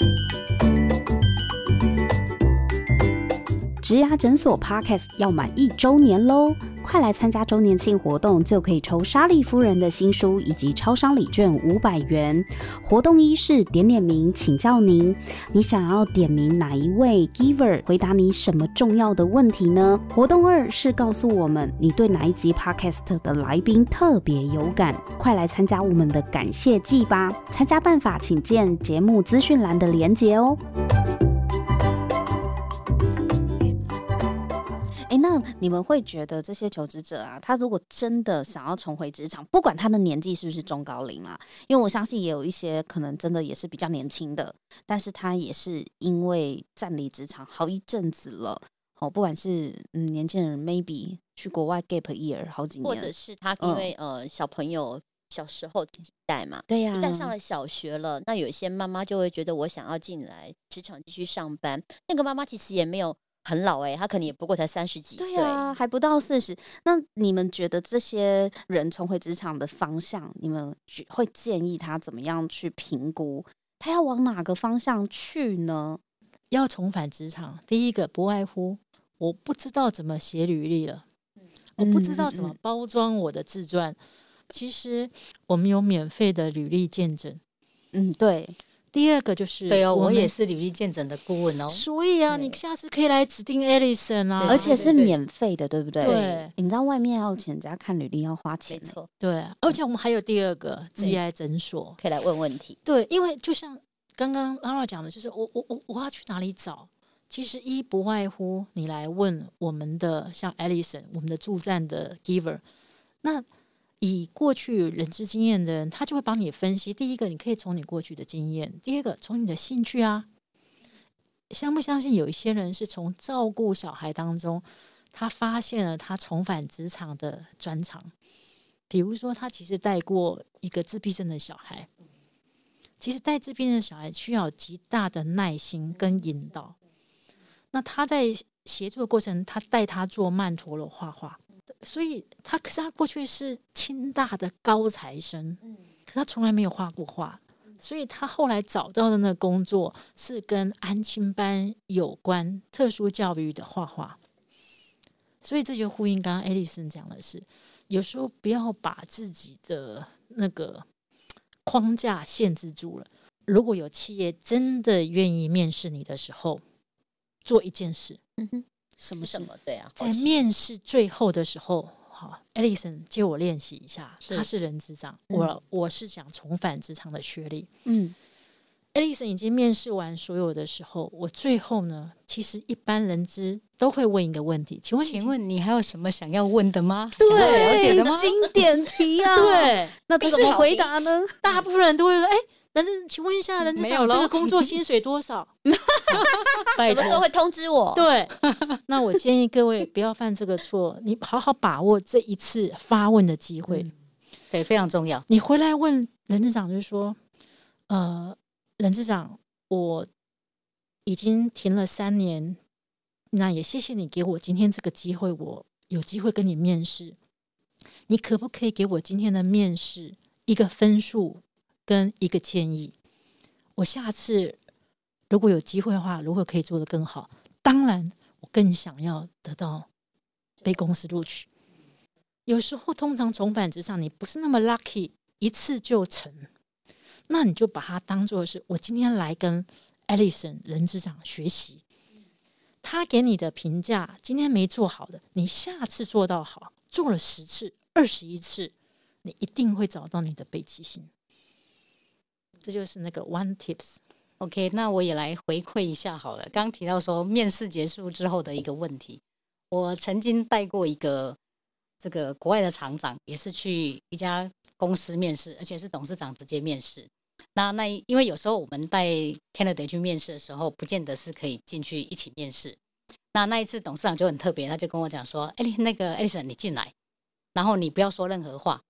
Thank you 植牙诊所 Podcast 要满一周年喽！快来参加周年庆活动，就可以抽莎莉夫人的新书以及超商礼券五百元。活动一是点点名，请教您，你想要点名哪一位 Giver 回答你什么重要的问题呢？活动二是告诉我们你对哪一集 Podcast 的来宾特别有感，快来参加我们的感谢季吧！参加办法请见节目资讯栏的连结哦。那你们会觉得这些求职者啊，他如果真的想要重回职场，不管他的年纪是不是中高龄啊，因为我相信也有一些可能真的也是比较年轻的，但是他也是因为暂离职场好一阵子了，哦，不管是嗯年轻人 maybe 去国外 gap year 好几年，或者是他因为呃小朋友小时候几代嘛，对呀，一旦上了小学了，那有一些妈妈就会觉得我想要进来职场继续上班，那个妈妈其实也没有。很老哎，他可能也不过才三十几岁，对啊，还不到四十。那你们觉得这些人重回职场的方向，你们会建议他怎么样去评估？他要往哪个方向去呢？要重返职场，第一个不外乎我不知道怎么写履历了，我不知道怎么包装我的自传。其实我们有免费的履历见证，嗯，对。第二个就是对哦，我也是履历见证的顾问哦。所以啊，你下次可以来指定 Alison 啊，而且是免费的，对不对？对，你知道外面要请人家看履历要花钱，没错。对，而且我们还有第二个 GI 诊所，可以来问问题。对，因为就像刚刚 Lara 讲的，就是我我我我要去哪里找？其实一不外乎你来问我们的像 Alison，我们的助战的 Giver，那。以过去人资经验的人，他就会帮你分析。第一个，你可以从你过去的经验；第二个，从你的兴趣啊。相不相信有一些人是从照顾小孩当中，他发现了他重返职场的专长。比如说，他其实带过一个自闭症的小孩。其实带自闭症的小孩需要极大的耐心跟引导。那他在协助的过程，他带他做曼陀罗画画。所以他可是他过去是清大的高材生，嗯，可他从来没有画过画，所以他后来找到的那个工作是跟安亲班有关、特殊教育的画画。所以这就呼应刚刚艾丽森讲的是，有时候不要把自己的那个框架限制住了。如果有企业真的愿意面试你的时候，做一件事，嗯哼。什么什么？对啊，在面试最后的时候，好，Alison 借我练习一下。他是人资长，我我是想重返职场的学历。嗯，Alison 已经面试完所有的时候，我最后呢，其实一般人资都会问一个问题，请问，请问你还有什么想要问的吗？对，了解的吗？经典题啊，对，那怎么回答呢？大部分人都会说，哎。人资，请问一下，人资长这个工作薪水多少？什么时候会通知我？对，那我建议各位不要犯这个错，你好好把握这一次发问的机会，对，非常重要。你回来问人资长，就是说，呃，人资长，我已经停了三年，那也谢谢你给我今天这个机会，我有机会跟你面试，你可不可以给我今天的面试一个分数？跟一个建议，我下次如果有机会的话，如果可以做得更好，当然我更想要得到被公司录取。有时候通常重返职场，你不是那么 lucky 一次就成，那你就把它当做是我今天来跟 Alison 人职场学习，他给你的评价，今天没做好的，你下次做到好，做了十次、二十一次，你一定会找到你的北极星。这就是那个 one tips。OK，那我也来回馈一下好了。刚提到说面试结束之后的一个问题，我曾经带过一个这个国外的厂长，也是去一家公司面试，而且是董事长直接面试。那那因为有时候我们带 Canada 去面试的时候，不见得是可以进去一起面试。那那一次董事长就很特别，他就跟我讲说：“哎，那个 Alison，你进来，然后你不要说任何话。”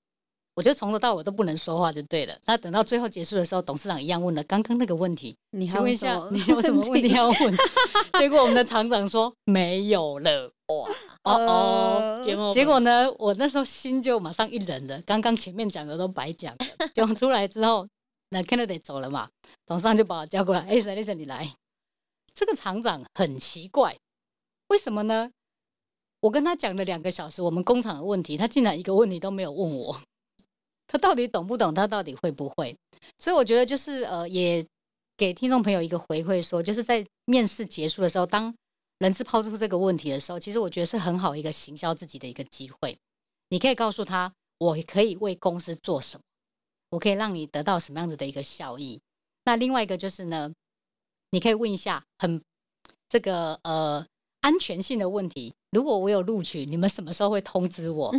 我觉得从头到尾都不能说话就对了。那等到最后结束的时候，董事长一样问了刚刚那个问题。你问一下，你有什么问题要问？结果我们的厂长说没有了。哇哦哦！结果呢，我那时候心就马上一冷了。刚刚前面讲的都白讲了。讲出来之后，那 Kennedy 走了嘛，董事长就把我叫过来，哎，Listen，你来。这个厂长很奇怪，为什么呢？我跟他讲了两个小时，我们工厂的问题，他竟然一个问题都没有问我。他到底懂不懂？他到底会不会？所以我觉得就是呃，也给听众朋友一个回馈，说就是在面试结束的时候，当人资抛出这个问题的时候，其实我觉得是很好一个行销自己的一个机会。你可以告诉他，我可以为公司做什么，我可以让你得到什么样子的一个效益。那另外一个就是呢，你可以问一下很这个呃安全性的问题。如果我有录取，你们什么时候会通知我？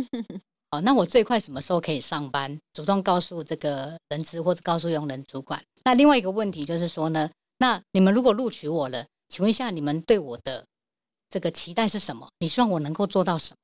那我最快什么时候可以上班？主动告诉这个人资或者告诉用人主管。那另外一个问题就是说呢，那你们如果录取我了，请问一下你们对我的这个期待是什么？你希望我能够做到什么？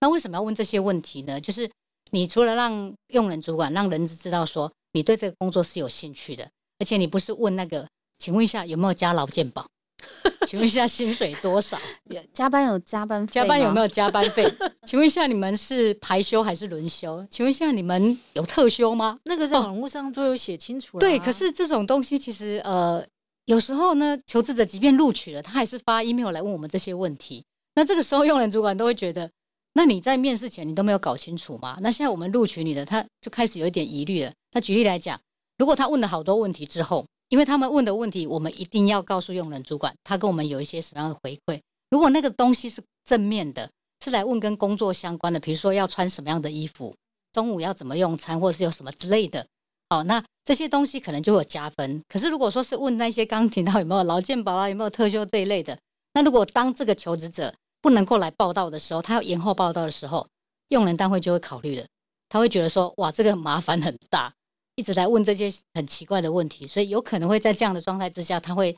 那为什么要问这些问题呢？就是你除了让用人主管、让人资知道说你对这个工作是有兴趣的，而且你不是问那个，请问一下有没有加劳健保？请问一下薪水多少？加班有加班费加班有没有？加班费？请问一下你们是排休还是轮休？请问一下你们有特休吗？那个在哦网络上都有写清楚了、对，可是这种东西其实呃，有时候呢，求职者即便录取了，他还是发 email 来问我们这些问题。那这个时候，用人主管都会觉得，那你在面试前你都没有搞清楚吗？那现在我们录取你的，他就开始有一点疑虑了。那举例来讲，如果他问了好多问题之后，因为他们问的问题，我们一定要告诉用人主管，他跟我们有一些什么样的回馈。如果那个东西是正面的，是来问跟工作相关的，比如说要穿什么样的衣服，中午要怎么用餐，或者是有什么之类的。好，那这些东西可能就有加分。可是如果说是问那些刚提到有没有劳健保啊，有没有特休这一类的，那如果当这个求职者不能够来报道的时候，他要延后报道的时候，用人单位就会考虑了，他会觉得说，哇，这个麻烦很大，一直来问这些很奇怪的问题，所以有可能会在这样的状态之下，他会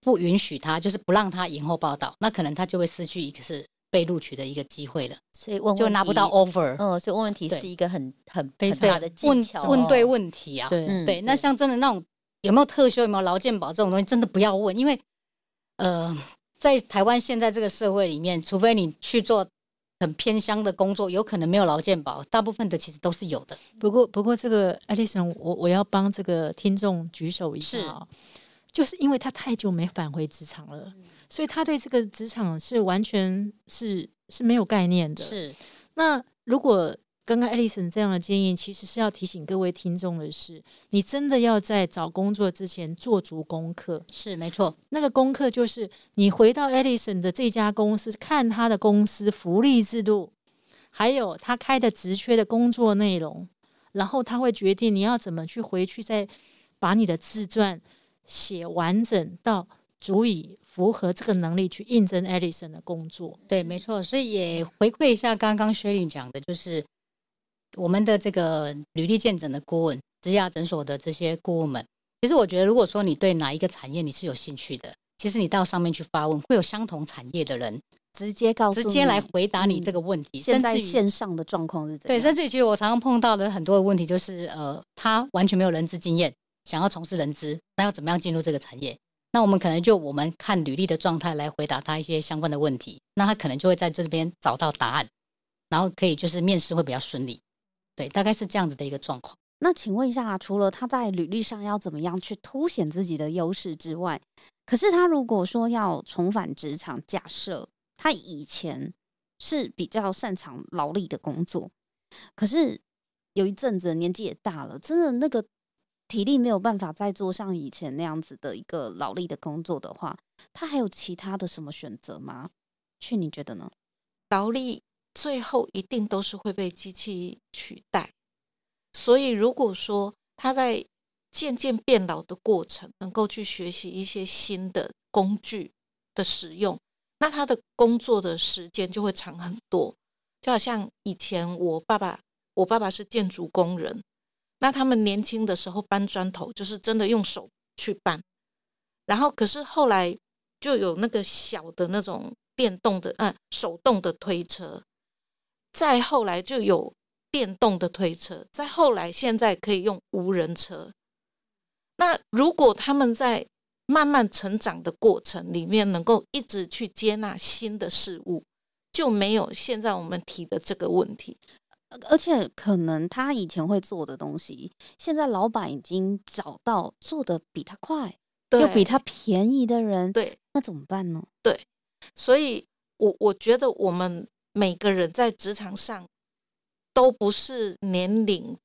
不允许他，就是不让他延后报道，那可能他就会失去一个是被录取的一个机会了，所以问问就拿不到 offer。嗯，所以问问题是一个很很非常很大的技问巧问对哦问题啊，对嗯对，那像真的那种有没有特休、有没有劳健保这种东西，真的不要问，因为呃，在台湾现在这个社会里面，除非你去做很偏乡的工作，有可能没有劳健保，大部分的其实都是有的。不过不过这个艾丽森，我我要帮这个听众举手一下啊、就是因为他太久没返回职场了，所以他对这个职场是完全是是没有概念的。是，那如果刚刚艾丽森这样的建议，其实是要提醒各位听众的是，你真的要在找工作之前做足功课。是没错，那个功课就是你回到 Edison 的这家公司，看他的公司福利制度，还有他开的职缺的工作内容，然后他会决定你要怎么去回去再把你的自传写完整到足以符合这个能力去应征 Edison 的工作。对，没错。所以也回馈一下刚刚薛玲讲的，就是我们的这个履历见诊的顾问、职涯诊所的这些顾问们，其实我觉得，如果说你对哪一个产业你是有兴趣的，其实你到上面去发问，会有相同产业的人直接告诉直接来回答你嗯这个问题，现在线上的状况是怎对，样？甚至于其实我常常碰到的很多的问题就是，呃，他完全没有人资经验，想要从事人资，那要怎么样进入这个产业？那我们可能就我们看履历的状态来回答他一些相关的问题，那他可能就会在这边找到答案，然后可以就是面试会比较顺利。对，大概是这样子的一个状况。那请问一下，除了他在履历上要怎么样去凸显自己的优势之外，可是他如果说要重返职场，假设他以前是比较擅长劳力的工作，可是有一阵子年纪也大了，真的那个体力没有办法再做像以前那样子的一个劳力的工作的话，他还有其他的什么选择吗？去，你觉得呢？劳力最后一定都是会被机器取代。所以，如果说他在渐渐变老的过程，能够去学习一些新的工具的使用，那他的工作的时间就会长很多。就好像以前我爸爸，我爸爸是建筑工人，那他们年轻的时候搬砖头，就是真的用手去搬，然后可是后来就有那个小的那种电动的，呃，手动的推车，再后来就有电动的推车，再后来现在可以用无人车。那如果他们在慢慢成长的过程里面，能够一直去接纳新的事物，就没有现在我们提的这个问题。而且可能他以前会做的东西，现在老板已经找到做的比他快又比他便宜的人，对，那怎么办呢？对所以我我觉得我们每个人在职场上都不是年龄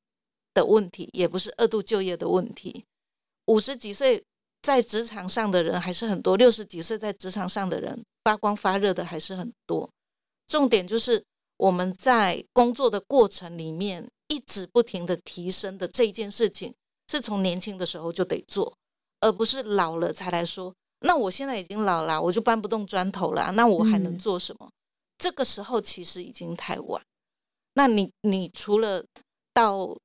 的问题，也不是二度就业的问题。五十几岁在职场上的人还是很多，六十几岁在职场上的人发光发热的还是很多。重点就是我们在工作的过程里面一直不停的提升的这件事情，是从年轻的时候就得做，而不是老了才来说。那我现在已经老了，我就搬不动砖头了，那我还能嗯做什么？这个时候其实已经太晚。那你你除了到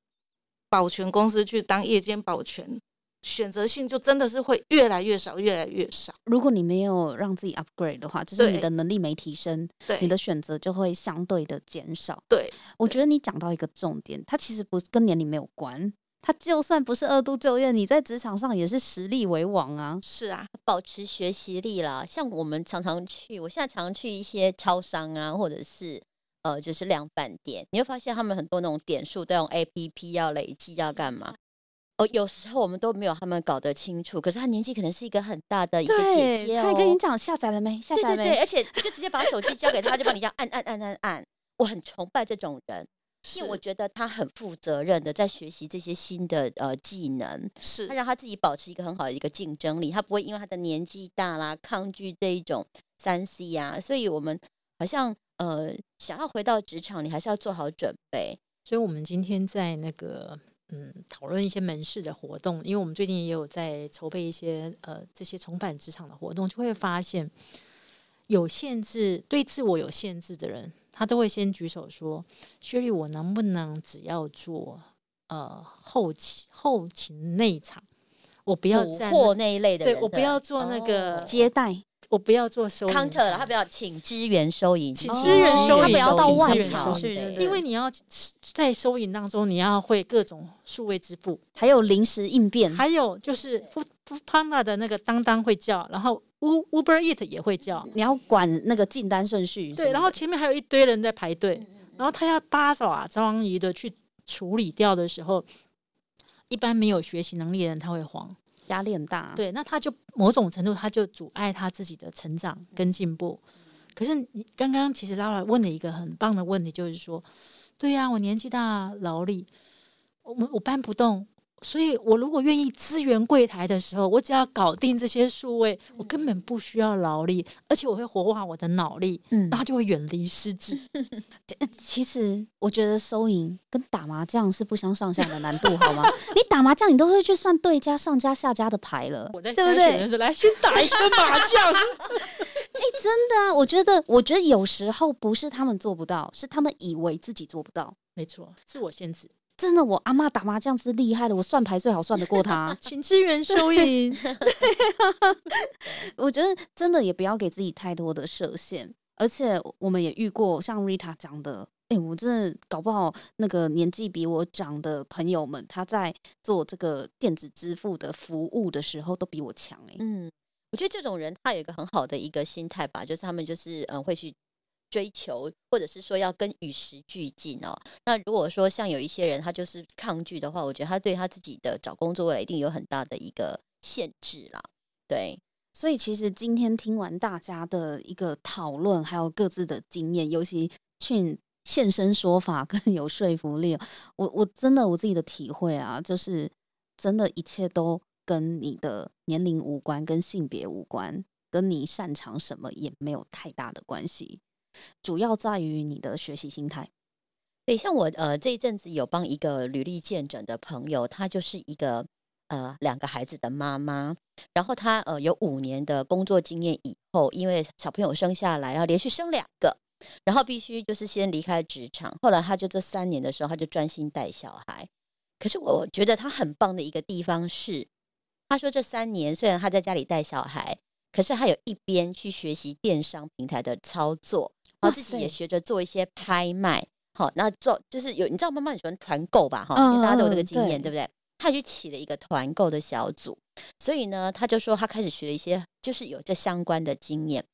保全公司去当夜间保全，选择性就真的是会越来越少，越来越少。如果你没有让自己 upgrade 的话，就是你的能力没提升，对，你的选择就会相对的减少。对我觉得你讲到一个重点，它其实不是跟年龄没有关，它就算不是二度就业，你在职场上也是实力为王啊。是啊，保持学习力啦。像我们常常去，我现在常常去一些超商啊，或者是呃，就是量贩店，你会发现他们很多那种点数都用 A P P 要累积要干嘛？哦，有时候我们都没有他们搞得清楚，可是他年纪可能是一个很大的一个姐姐哦，他跟你讲下载了没？下载了没？对对对，而且就直接把手机交给他，就帮你这样按按按按按。我很崇拜这种人，因为我是觉得他很负责任的在学习这些新的呃技能，是。他让他自己保持一个很好的一个竞争力，他不会因为他的年纪大啦抗拒这一种三 C 啊，所以我们好像呃想要回到职场，你还是要做好准备。所以我们今天在那个嗯讨论一些门市的活动，因为我们最近也有在筹备一些呃这些重返职场的活动，就会发现有限制对自我有限制的人，他都会先举手说：“薛丽，我能不能只要做呃后勤后勤内场，我不要补站货那一类的人的，对我不要做那个哦。接待我不要做收银 counter 了，他不要请支援收银，请哦支援收银他不要到外场去，因为你要在收银当中，你要会各种数位支付，还有临时应变，还有就是 Panda 的那个当当会叫，然后 U Uber Eat 也会叫，你要管那个进单顺序。对，然后前面还有一堆人在排队，然后他要八爪章鱼的去处理掉的时候，一般没有学习能力的人他会慌，压力很大。，对，那他就某种程度他就阻碍他自己的成长跟进步。可是你刚刚其实拉拉问了一个很棒的问题，就是说，对呀、我年纪大，劳力，我我搬不动，所以我如果愿意支援柜台的时候，我只要搞定这些数位，我根本不需要劳力，而且我会活化我的脑力，嗯然后就会远离失智。呃其实我觉得收银跟打麻将是不相上下的难度，好吗？你打麻将，你都会去算对家、上家、下家的牌了，我在对不对来先打一个麻将。哎、真的啊，我觉得，我觉得有时候不是他们做不到，是他们以为自己做不到。没错，自我限制，真的，我阿妈打麻将是厉害的，我算牌最好算得过她。请支援收银。我觉得真的也不要给自己太多的设限，而且我们也遇过像 Rita 讲的，哎、我真的搞不好那个年纪比我长的朋友们，他在做这个电子支付的服务的时候都比我强哎、嗯，我觉得这种人他有一个很好的一个心态吧，就是他们就是嗯会去追求，或者是说要跟与时俱进哦。那如果说像有一些人他就是抗拒的话，我觉得他对他自己的找工作未来一定有很大的一个限制啦。对，所以其实今天听完大家的一个讨论，还有各自的经验，尤其去现身说法更 有说服力。我我真的我自己的体会啊，就是真的一切都跟你的年龄无关，跟性别无关，跟你擅长什么也没有太大的关系，主要在于你的学习心态。对，像我呃这一阵子有帮一个履历见诊的朋友，她就是一个呃两个孩子的妈妈，然后她呃有五年的工作经验以后，因为小朋友生下来，然后连续生两个，然后必须就是先离开职场，后来她就这三年的时候，她就专心带小孩。可是我觉得她很棒的一个地方是，她说这三年虽然她在家里带小孩，可是她有一边去学习电商平台的操作，然后自己也学着做一些拍卖。好，那做就是有你知道妈妈很喜欢团购吧？哈，大家都有这个嗯经验，对对不对？他就起了一个团购的小组，所以呢，他就说他开始学了一些就是有这相关的经验，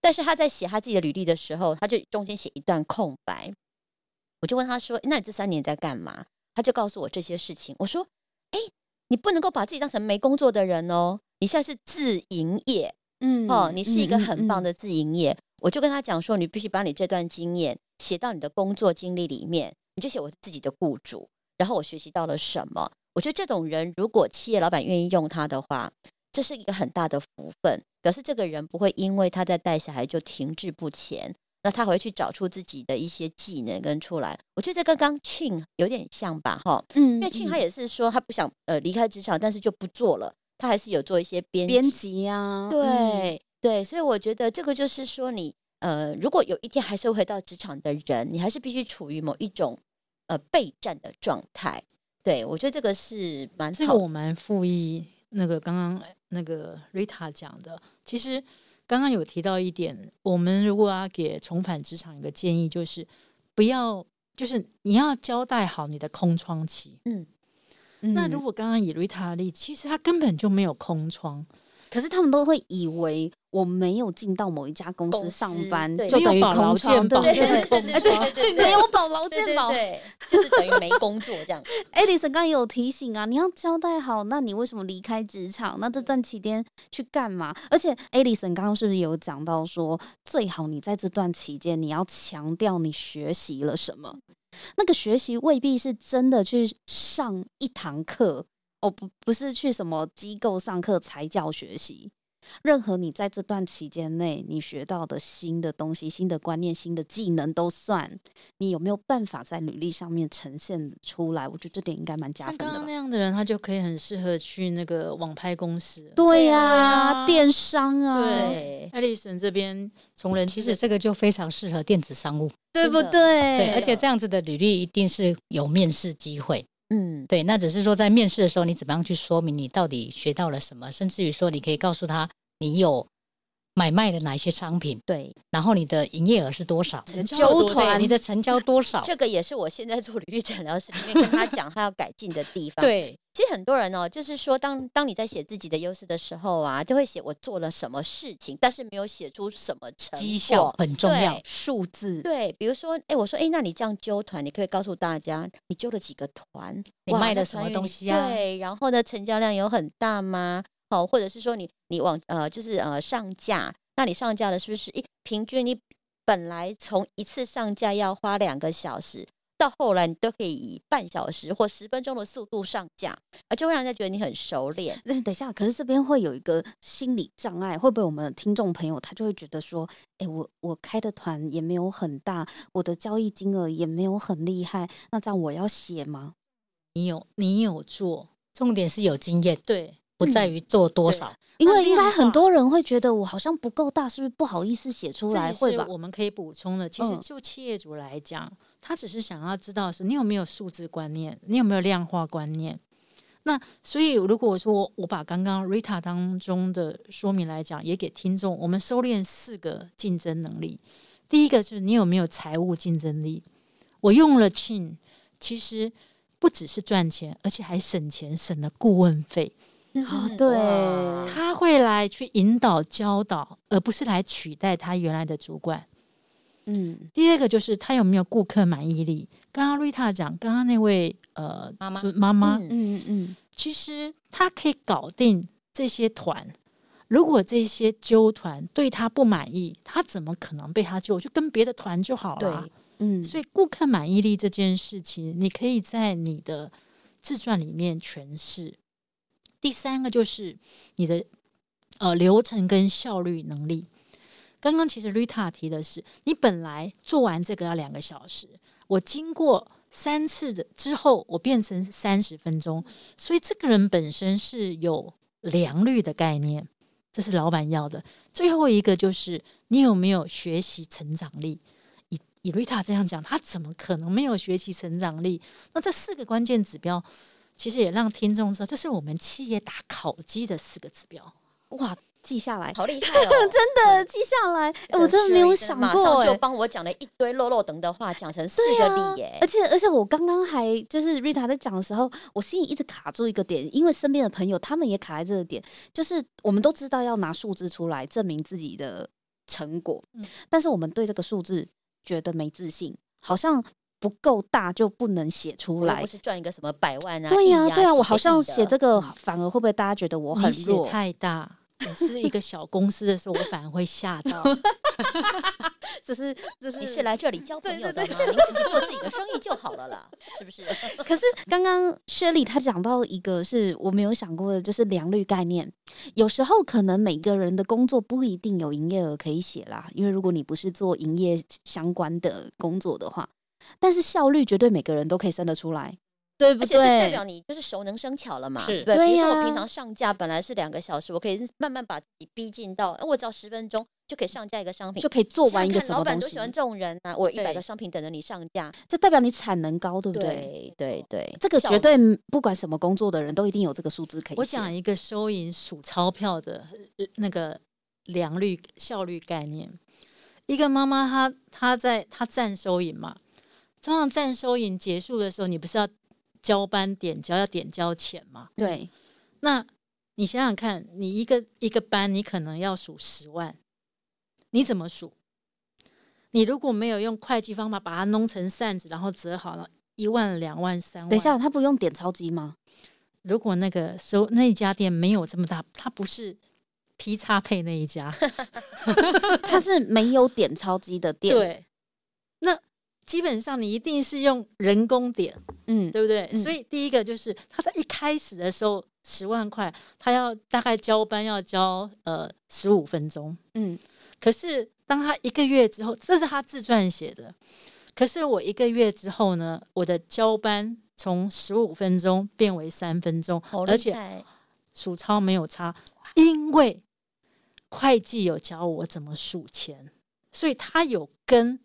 但是他在写他自己的履历的时候，他就中间写一段空白。我我就问他说：“那你这三年在干嘛？”他就告诉我这些事情。我说：“哎，你不能够把自己当成没工作的人哦，你现在是自营业，嗯哦，你是一个很棒的，的自营业。我就跟他讲说，你必须把你这段经验写到你的工作经历里面，你就写我自己的雇主，然后我学习到了什么。我觉得这种人，如果企业老板愿意用他的话，这是一个很大的福分，表示这个人不会因为他在带小孩就停滞不前。那他会去找出自己的一些技能跟出来。我觉得这跟刚庆有点像吧，哈。嗯因为庆他也是说他不想呃离开职场，但是就不做了，他还是有做一些编编辑辑呀，嗯对、所以我觉得这个就是说你，呃，如果有一天还是会回到职场的人，你还是必须处于某一种呃备战的状态。对我觉得这个是蛮好这个我蛮复议那个刚刚那个 Rita 讲的。其实刚刚有提到一点，我们如果要给重返职场一个建议，就是不要，就是你要交代好你的空窗期。嗯那如果刚刚以 Rita 的例子，其实他根本就没有空窗，可是他们都会以为我没有进到某一家公司上班，对就等于空窗，对不对？对对对哎对对对，没有保劳健保。对对，就是等于没工作这样。Alison 刚刚也有提醒啊，你要交代好，那你为什么离开职场？那这段期间去干嘛？而且 Alison 刚刚是不是有讲到说，最好你在这段期间你要强调你学习了什么？那个学习未必是真的去上一堂课哦，不不是去什么机构上课才叫学习。任何你在这段期间内你学到的新的东西、新的观念、新的技能都算，你有没有办法在履历上面呈现出来？我觉得这点应该蛮加分的像刚刚那。样的人，他就可以很适合去那个网拍公司。对呀、啊电商啊，对，艾丽森这边从人其实这个就非常适合电子商务，对不对？对，而且这样子的履历一定是有面试机会，嗯，对，那只是说在面试的时候，你怎么样去说明你到底学到了什么，甚至于说你可以告诉他你有买卖了哪一些商品，对，然后你的营业额是多少，成交团你的成交多少，这个也是我现在做履历诊疗室里面跟他讲他要改进的地方。对，其实很多人哦，就是说当当你在写自己的优势的时候啊，就会写我做了什么事情，但是没有写出什么成绩效很重要。对。数字，对，比如说，哎，我说，哎，那你这样揪团，你可以告诉大家，你揪了几个团？你哇卖了什么东西啊？对，然后呢，成交量有很大吗？好，或者是说你你往呃，就是呃上架，那你上架的是不是？一，平均你本来从一次上架要花两个小时，到后来你都可以以半小时或十分钟的速度上架，而，就会让人家觉得你很熟练。但是等一下，可是这边会有一个心理障碍，会不会我们的听众朋友他就会觉得说，哎，我我开的团也没有很大，我的交易金额也没有很厉害，那这样我要写吗？你有你有做，重点是有经验，对，不在于做多少。因为应该很多人会觉得我好像不够大，是不是不好意思写出来？是会吧？我们可以补充的。其实嗯就企业主来讲，他只是想要知道是你有没有数字观念，你有没有量化观念。那所以，如果说我把刚刚 Rita 当中的说明来讲，也给听众，我们收敛四个竞争能力。第一个是你有没有财务竞争力。我用了 Chin，其实不只是赚钱，而且还省钱，省了顾问费。哦，哇对，他会来去引导、教导，而不是来取代他原来的主管。嗯，第二个就是他有没有顾客满意力。刚刚瑞塔讲，刚刚那位呃妈妈妈妈，嗯嗯嗯其实他可以搞定这些团。如果这些纠团对他不满意，他怎么可能被他救？就跟别的团就好了。对，嗯，所以顾客满意力这件事情，你可以在你的自传里面诠释。第三个就是你的呃流程跟效率能力。刚刚其实 Rita 提的是，你本来做完这个要两个小时，我经过三次的之后，我变成三十分钟，所以这个人本身是有良率的概念，这是老板要的。最后一个就是你有没有学习成长力。以以 Rita 这样讲，他怎么可能没有学习成长力？那这四个关键指标，其实也让听众知道，这是我们企业打烤鸡的四个指标。哇，记下来，好厉害哦！真的记下来。哎，我真的没有想马过，哎。上就帮我讲了一堆漏漏等的话，讲成四个对啊例耶而。且而且我刚刚还就是 Rita 在讲的时候，我心里一直卡住一个点，因为身边的朋友他们也卡在这个点，就是我们都知道要拿数字出来证明自己的成果，嗯但是我们对这个数字觉得没自信，好像不够大就不能写出来不。是赚一个什么百万啊，对呀、呀、对呀、几我好像写这个嗯，反而会不会大家觉得我很弱？太大。我是一个小公司的时候，我反而会吓到。只是只是你是来这里交朋友的对吗？您自己做自己的生意就好了啦，是不是？可是刚刚薛丽她讲到一个是我没有想过的，就是良率概念。有时候可能每个人的工作不一定有营业额可以写啦，因为如果你不是做营业相关的工作的话，但是效率绝对每个人都可以生得出来，对不而且是代表？你就是熟能生巧了嘛，对不对？比如说我平常上架本来是两个小时，我可以慢慢把自己逼近到，呃我只要十分钟就可以上架一个商品，就可以做完一个老什么东西板都喜欢这种人啊，我有一百个商品等着你上架，这代表你产能高，对不对？对对对，这个绝对不管什么工作的人都一定有这个数字可以。我讲一个收银数钞票的呃那个良率效率概念。一个妈妈她她在她站收银嘛，通常站收银结束的时候，你不是要交班点交要点交钱吗？对，那你想想看，你一个一个班，你可能要数十万，你怎么数？你如果没有用会计方法把它弄成扇子，然后折好了，一万、两万、三万。等一下，他不用点钞机吗？如果那个收那家店没有这么大，它不是 P 叉配那一家，他是没有点钞机的店。，对，那基本上你一定是用人工点，嗯，对不对？嗯所以第一个就是他在一开始的时候十万块，他要大概交班要交呃十五分钟，嗯，可是当他一个月之后，这是他自传写的。可是我一个月之后呢，我的交班从十五分钟变为三分钟，而且数钞没有差，因为会计有教我怎么数钱，所以他有跟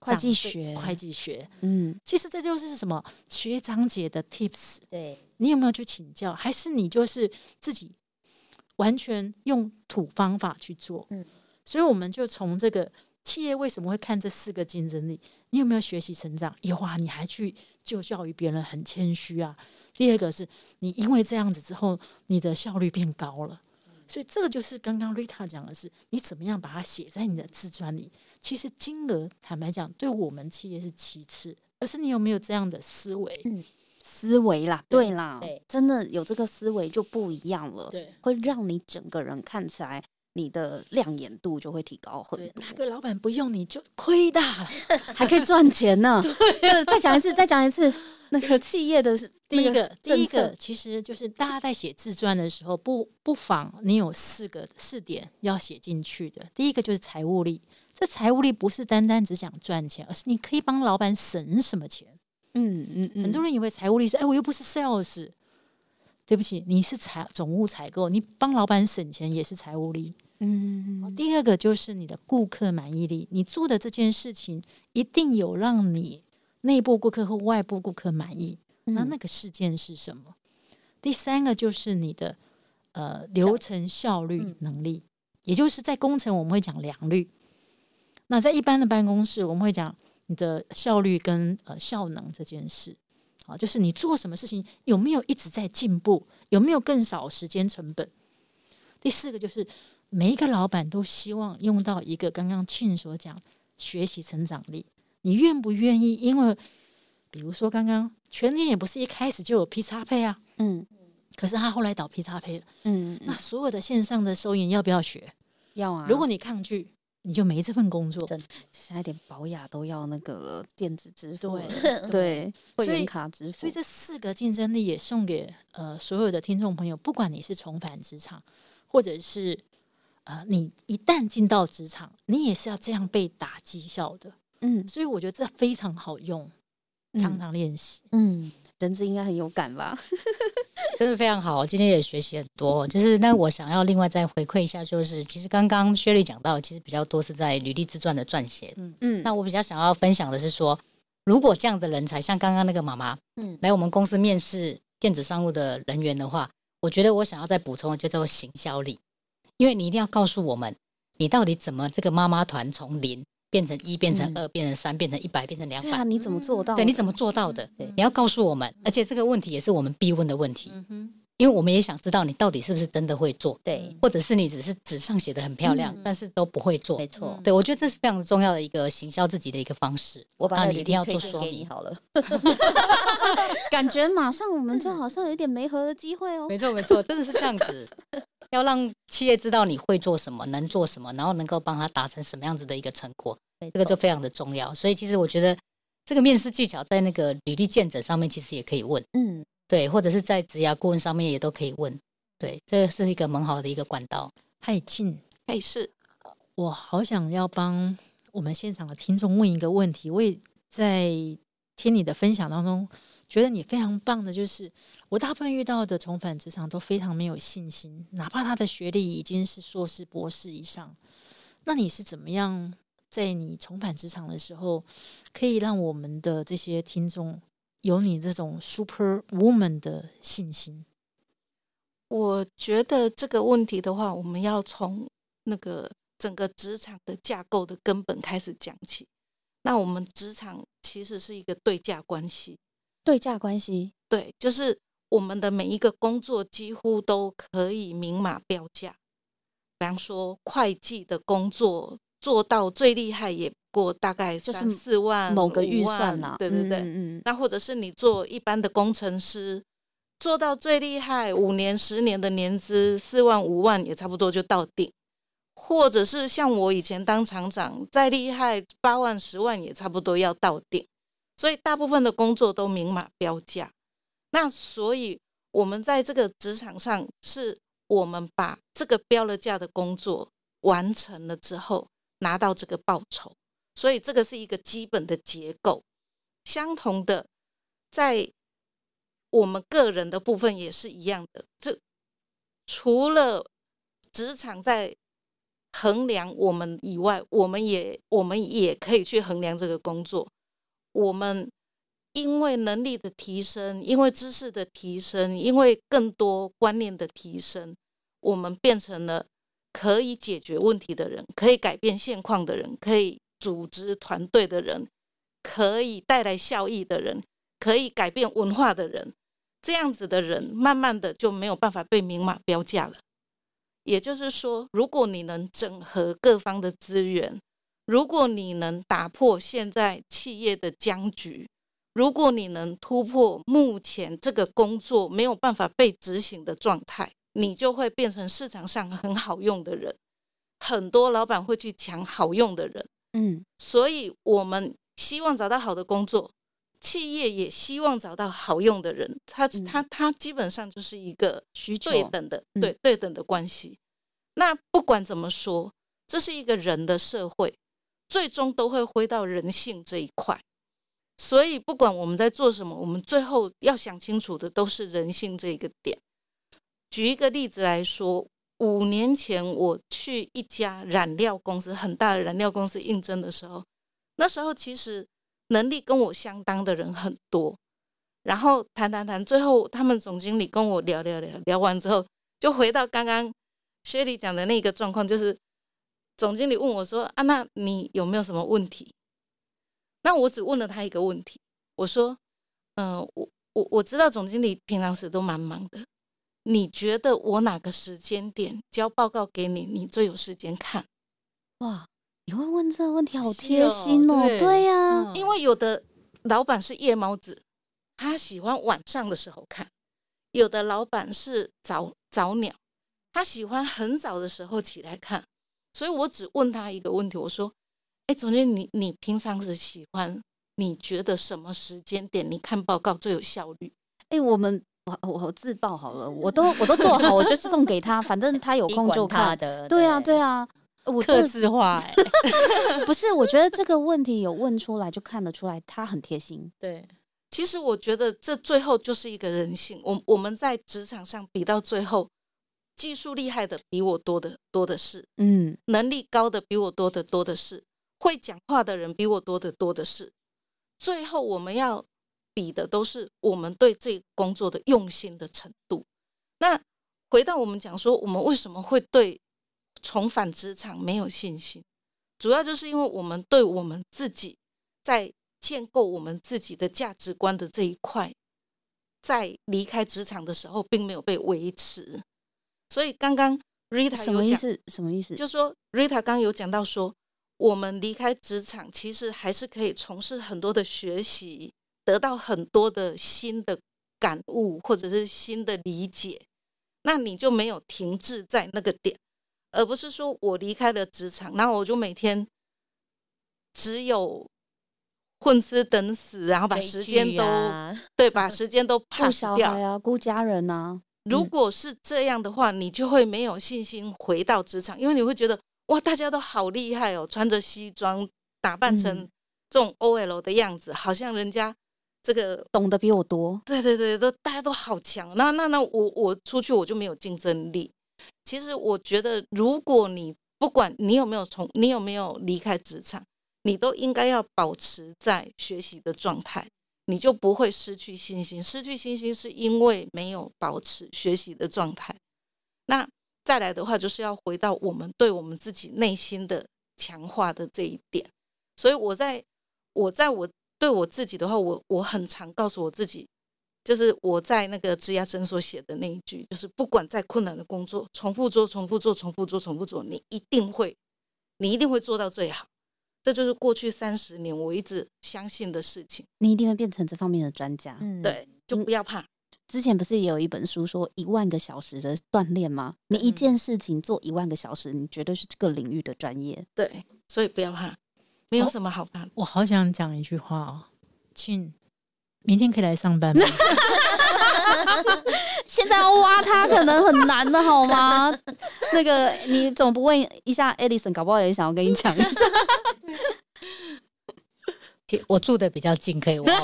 会计学会计学。嗯，其实这就是什么学长姐的 tips，对，你有没有去请教？还是你就是自己完全用土方法去做？嗯所以我们就从这个企业为什么会看这四个竞争力，你有没有学习成长？有啊，你还去就教育别人，很谦虚啊。第二个是你因为这样子之后，你的效率变高了。所以这个就是刚刚 Rita 讲的是，你怎么样把它写在你的自传里。其实金额坦白讲，对我们企业是其次，而是你有没有这样的思维。嗯思维啦，对啦，对真的有这个思维就不一样了，对会让你整个人看起来你的亮眼度就会提高很，多，哪个老板不用你就亏大了。还可以赚钱呢。对，再讲一次，再讲一次，那个企业的第一那个，第一个其实就是大家在写自传的时候，不不妨你有四个四点要写进去的。第一个就是财务力，这财务力不是单单只想赚钱，而是你可以帮老板省什么钱。嗯嗯嗯，很多人以为财务力是，哎，我又不是 sales。对不起，你是财总务采购，你帮老板省钱也是财务力。嗯嗯第二个就是你的顾客满意力，你做的这件事情一定有让你内部顾客或外部顾客满意。那嗯那个事件是什么？第三个就是你的呃流程效率嗯能力，也就是在工程我们会讲良率，那在一般的办公室我们会讲你的效率跟呃效能这件事。啊，就是你做什么事情有没有一直在进步，有没有更少时间成本？第四个就是每一个老板都希望用到一个刚刚庆所讲学习成长力，你愿不愿意？因为比如说刚刚全年也不是一开始就有 P 叉配啊，嗯可是他后来导 P 叉配了，嗯，那所有的线上的收银要不要学？要啊，如果你抗拒，你就没这份工作。真现在连保雅都要那个电子支付对，会员卡支付，所以这四个竞争力也送给呃所有的听众朋友，不管你是重返职场，或者是呃你一旦进到职场，你也是要这样被打绩效的。嗯所以我觉得这非常好用，常常练习。嗯，人资应该很有感吧？真的非常好，今天也学习很多。就是那我想要另外再回馈一下，就是其实刚刚薛丽讲到，其实比较多是在履历自传的撰写。嗯嗯，那我比较想要分享的是说，如果这样的人才像刚刚那个妈妈，嗯嗯，来我们公司面试电子商务的人员的话，我觉得我想要再补充的就叫做行销力，因为你一定要告诉我们，你到底怎么这个妈妈团从零变成一，变成嗯二，变成三，变成一百，变成两百、对啊，你怎么做到的？对，你怎么做到的？你要告诉我们，而且这个问题也是我们必问的问题。因为我们也想知道你到底是不是真的会做，对，或者是你只是纸上写的很漂亮，嗯但是都不会做没。错，对，我觉得这是非常重要的一个行销自己的一个方式。我把你一定要做说明。好了。感觉马上我们就好像有一点没合的机会哦。没错，没错，真的是这样子。要让企业知道你会做什么，能做什么，然后能够帮他达成什么样子的一个成果，没这个就非常的重要。所以其实我觉得这个面试技巧在那个履历见诊上面其实也可以问，嗯，对，或者是在职涯顾问上面也都可以问，对，这是一个蛮好的一个管道。嗨，静，还是我好想要帮我们现场的听众问一个问题。我也在听你的分享当中，觉得你非常棒的，就是我大部分遇到的重返职场都非常没有信心，哪怕他的学历已经是硕士、博士以上。那你是怎么样在你重返职场的时候，可以让我们的这些听众有你这种 super woman 的信心？我觉得这个问题的话，我们要从那个整个职场的架构的根本开始讲起。那我们职场其实是一个对价关系，对价关系，对，就是我们的每一个工作几乎都可以明码标价。比方说，会计的工作做到最厉害也不过大概就是三四万某个预算啦。对对对。嗯嗯那或者是你做一般的工程师，做到最厉害，五年、十年的年资四万、五万也差不多就到顶。或者是像我以前当厂长，再厉害八万、十万也差不多要到顶。所以大部分的工作都明码标价。那所以我们在这个职场上，是我们把这个标了价的工作完成了之后，拿到这个报酬。所以这个是一个基本的结构。相同的，在我们个人的部分也是一样的。这除了职场在衡量我们以外，我们也我们也可以去衡量这个工作。我们因为能力的提升，因为知识的提升，因为更多观念的提升，我们变成了可以解决问题的人，可以改变现况的人，可以组织团队的人，可以带来效益的人，可以改变文化的人。这样子的人，慢慢的就没有办法被明码标价了。也就是说，如果你能整合各方的资源，如果你能打破现在企业的僵局，如果你能突破目前这个工作没有办法被执行的状态，你就会变成市场上很好用的人。很多老板会去抢好用的人，嗯所以我们希望找到好的工作，企业也希望找到好用的人。他嗯他他基本上就是一个对等的，嗯对对等的关系。那不管怎么说，这是一个人的社会，最终都会回到人性这一块。所以，不管我们在做什么，我们最后要想清楚的都是人性这一个点。举一个例子来说，五年前我去一家染料公司，很大的染料公司应征的时候，那时候其实能力跟我相当的人很多。然后谈谈谈，最后他们总经理跟我聊聊聊，聊完之后，就回到刚刚薛里讲的那个状况，就是总经理问我说：“啊，那你有没有什么问题？”那我只问了他一个问题，我说：“嗯、我我我知道总经理平常时都蛮忙的，你觉得我哪个时间点交报告给你，你最有时间看？哇，你会问这个问题，好是贴哦心哦。对对呀，嗯因为有的老板是夜猫子，他喜欢晚上的时候看；有的老板是早早鸟，他喜欢很早的时候起来看。所以我只问他一个问题，我说：“哎，总监，你你平常是喜欢？你觉得什么时间点你看报告最有效率？哎，我们我我我自爆好了，我都我都做好，我就送给他，反正他有空就看。的，对啊，对啊，我克这制化、欸，不是，我觉得这个问题有问出来就看得出来，他很贴心。对，其实我觉得这最后就是一个人性。我我们在职场上比到最后，技术厉害的比我多的多的是，嗯能力高的比我多的多的是，会讲话的人比我多的多的是。最后我们要比的都是我们对这个工作的用心的程度。那回到我们讲说，我们为什么会对重返职场没有信心？主要就是因为我们对我们自己在建构我们自己的价值观的这一块在离开职场的时候并没有被维持。所以刚刚 Rita 有讲，什么意思？什么意思？就说 Rita 刚刚有讲到说，我们离开职场，其实还是可以从事很多的学习，得到很多的新的感悟或者是新的理解。那你就没有停滞在那个点，而不是说我离开了职场，然后我就每天只有混吃等死，然后把时间都、啊对，把时间都顾 pass 小掉孩。啊，顾家人啊，如果是这样的话，你就会没有信心回到职场，因为你会觉得哇，大家都好厉害哦，穿着西装，打扮成嗯这种 OL 的样子，好像人家这个懂得比我多。对对对，都大家都好强。那那那我我出去我就没有竞争力。其实我觉得，如果你不管你有没有从你有没有离开职场，你都应该要保持在学习的状态，你就不会失去信心。失去信心是因为没有保持学习的状态。那再来的话，就是要回到我们对我们自己内心的强化的这一点。所以我在我在我对我自己的话，我我很常告诉我自己，就是我在那个职涯诊所写的那一句，就是不管再困难的工作，重复做、重复做、重复做、重复做，你一定会，你一定会做到最好。这就是过去三十年我一直相信的事情。你一定会变成这方面的专家。嗯，对，就嗯不要怕。之前不是也有一本书说一万个小时的锻炼吗？你一嗯件事情做一万个小时，你绝对是这个领域的专业。对，所以不要怕，没有哦什么好怕的。我好想讲一句话哦，庆，明天可以来上班吗？现在要挖他可能很难的好吗？那个你怎么不问一下 Edison？搞不好也想要跟你讲一下。我住的比较近，可以挖我，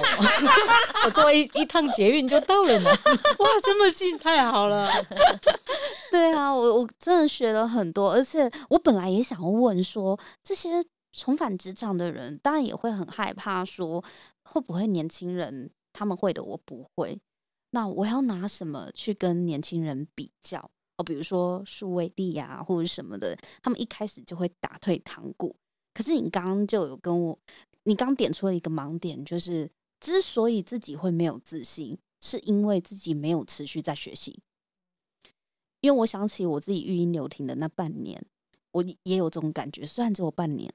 我坐一一趟捷运就到了呢。哇，这么近，太好了！对啊，我我真的学了很多，而且我本来也想要问说，这些重返职场的人，当然也会很害怕说，会不会年轻人他们会的我不会，那我要拿什么去跟年轻人比较？哦，比如说数位力啊，或者什么的，他们一开始就会打退堂鼓。可是你刚刚就有跟我，你刚点出了一个盲点，就是之所以自己会没有自信，是因为自己没有持续在学习。因为我想起我自己育婴留停的那半年，我也有这种感觉，虽然只有半年，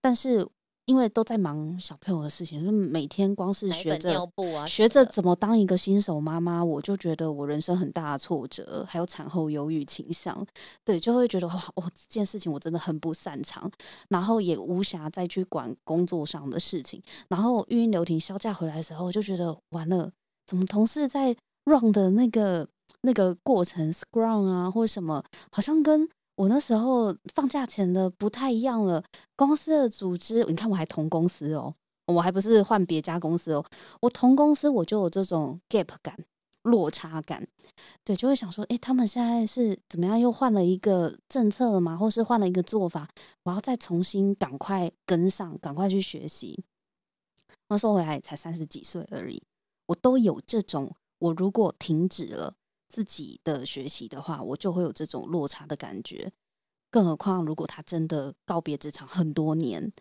但是因为都在忙小朋友的事情，就是每天光是学着啊，学着怎么当一个新手妈妈，我就觉得我人生很大的挫折，还有产后忧郁倾向，对，就会觉得哇，哦，这件事情我真的很不擅长，然后也无暇再去管工作上的事情，然后育婴留停休假回来的时候，就觉得完了，怎么同事在 run 的那个那个过程 scrum 啊，或者什么，好像跟我那时候放假前的不太一样了。公司的组织，你看我还同公司哦，我还不是换别家公司哦，我同公司我就有这种 gap 感、落差感，对，就会想说，诶，他们现在是怎么样？又换了一个政策了吗？或是换了一个做法？我要再重新赶快跟上，赶快去学习。那说回来，才三十几岁而已，我都有这种，我如果停止了自己的学习的话，我就会有这种落差的感觉。更何况，如果他真的告别职场很多年，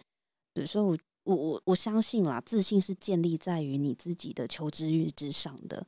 对，所以我我我我相信啦，自信是建立在于你自己的求知欲之上的。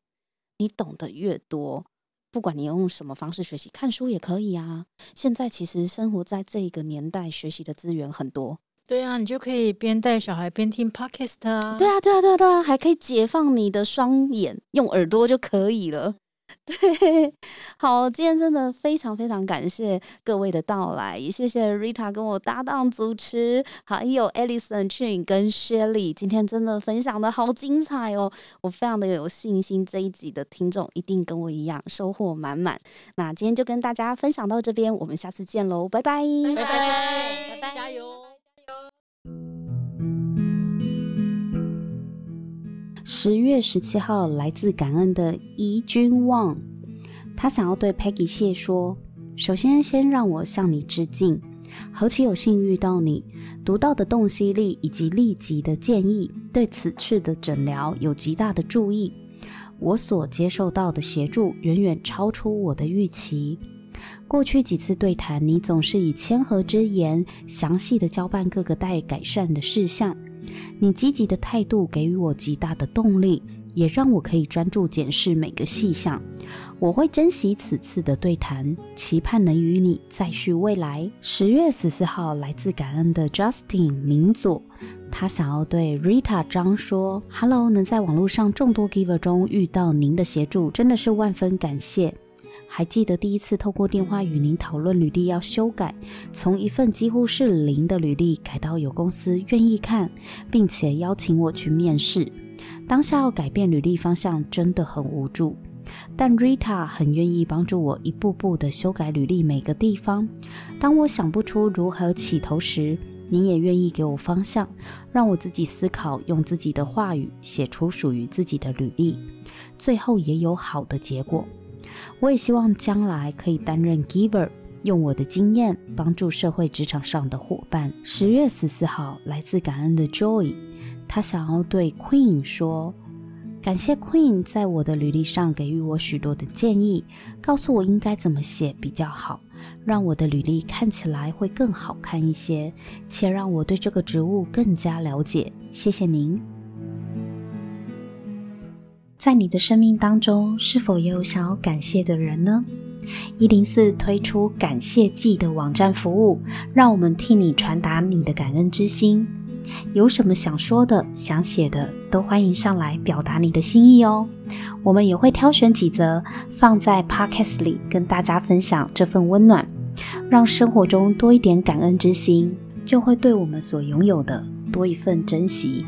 你懂得越多，不管你用什么方式学习，看书也可以啊。现在其实生活在这个年代，学习的资源很多。对啊，你就可以边带小孩边听 podcast 啊。对啊，对啊，对啊，对啊，还可以解放你的双眼，用耳朵就可以了。对，好，今天真的非常非常感谢各位的到来，也谢谢 Rita 跟我搭档主持，还有 Alison、Chin 跟 Shelly，今天真的分享的好精彩哦，我非常的有信心，这一集的听众一定跟我一样收获满满。那今天就跟大家分享到这边，我们下次见喽，拜拜拜拜拜拜加油！十月十七号，来自感恩的怡君旺，他想要对 Peggy 谢说：首先，先让我向你致敬，何其有幸遇到你，独到的洞悉力以及立即的建议，对此次的诊疗有极大的注意。我所接受到的协助远远超出我的预期。过去几次对谈，你总是以谦和之言，详细的交办各个待改善的事项。你积极的态度给予我极大的动力，也让我可以专注检视每个细项。我会珍惜此次的对谈，期盼能与你再续未来。十月十四号，来自感恩的 Justin 明佐，他想要对 Rita 张说：“Hello，能在网络上众多 Giver 中遇到您的协助，真的是万分感谢。还记得第一次透过电话与您讨论履历要修改，从一份几乎是零的履历改到有公司愿意看，并且邀请我去面试。当下要改变履历方向真的很无助。”但 Rita 很愿意帮助我一步步的修改履历每个地方。当我想不出如何起头时，您也愿意给我方向，让我自己思考，用自己的话语写出属于自己的履历，最后也有好的结果。我也希望将来可以担任 Giver，用我的经验帮助社会职场上的伙伴。十月十四号，来自感恩的 Joy，他想要对 Queen 说。感谢 Queen 在我的履历上给予我许多的建议，告诉我应该怎么写比较好，让我的履历看起来会更好看一些，且让我对这个职务更加了解。谢谢您。在你的生命当中，是否也有想要感谢的人呢？一零四推出感谢季的网站服务，让我们替你传达你的感恩之心。有什么想说的、想写的，都欢迎上来表达你的心意哦。我们也会挑选几则放在 Podcast 里，跟大家分享这份温暖，让生活中多一点感恩之心，就会对我们所拥有的多一份珍惜。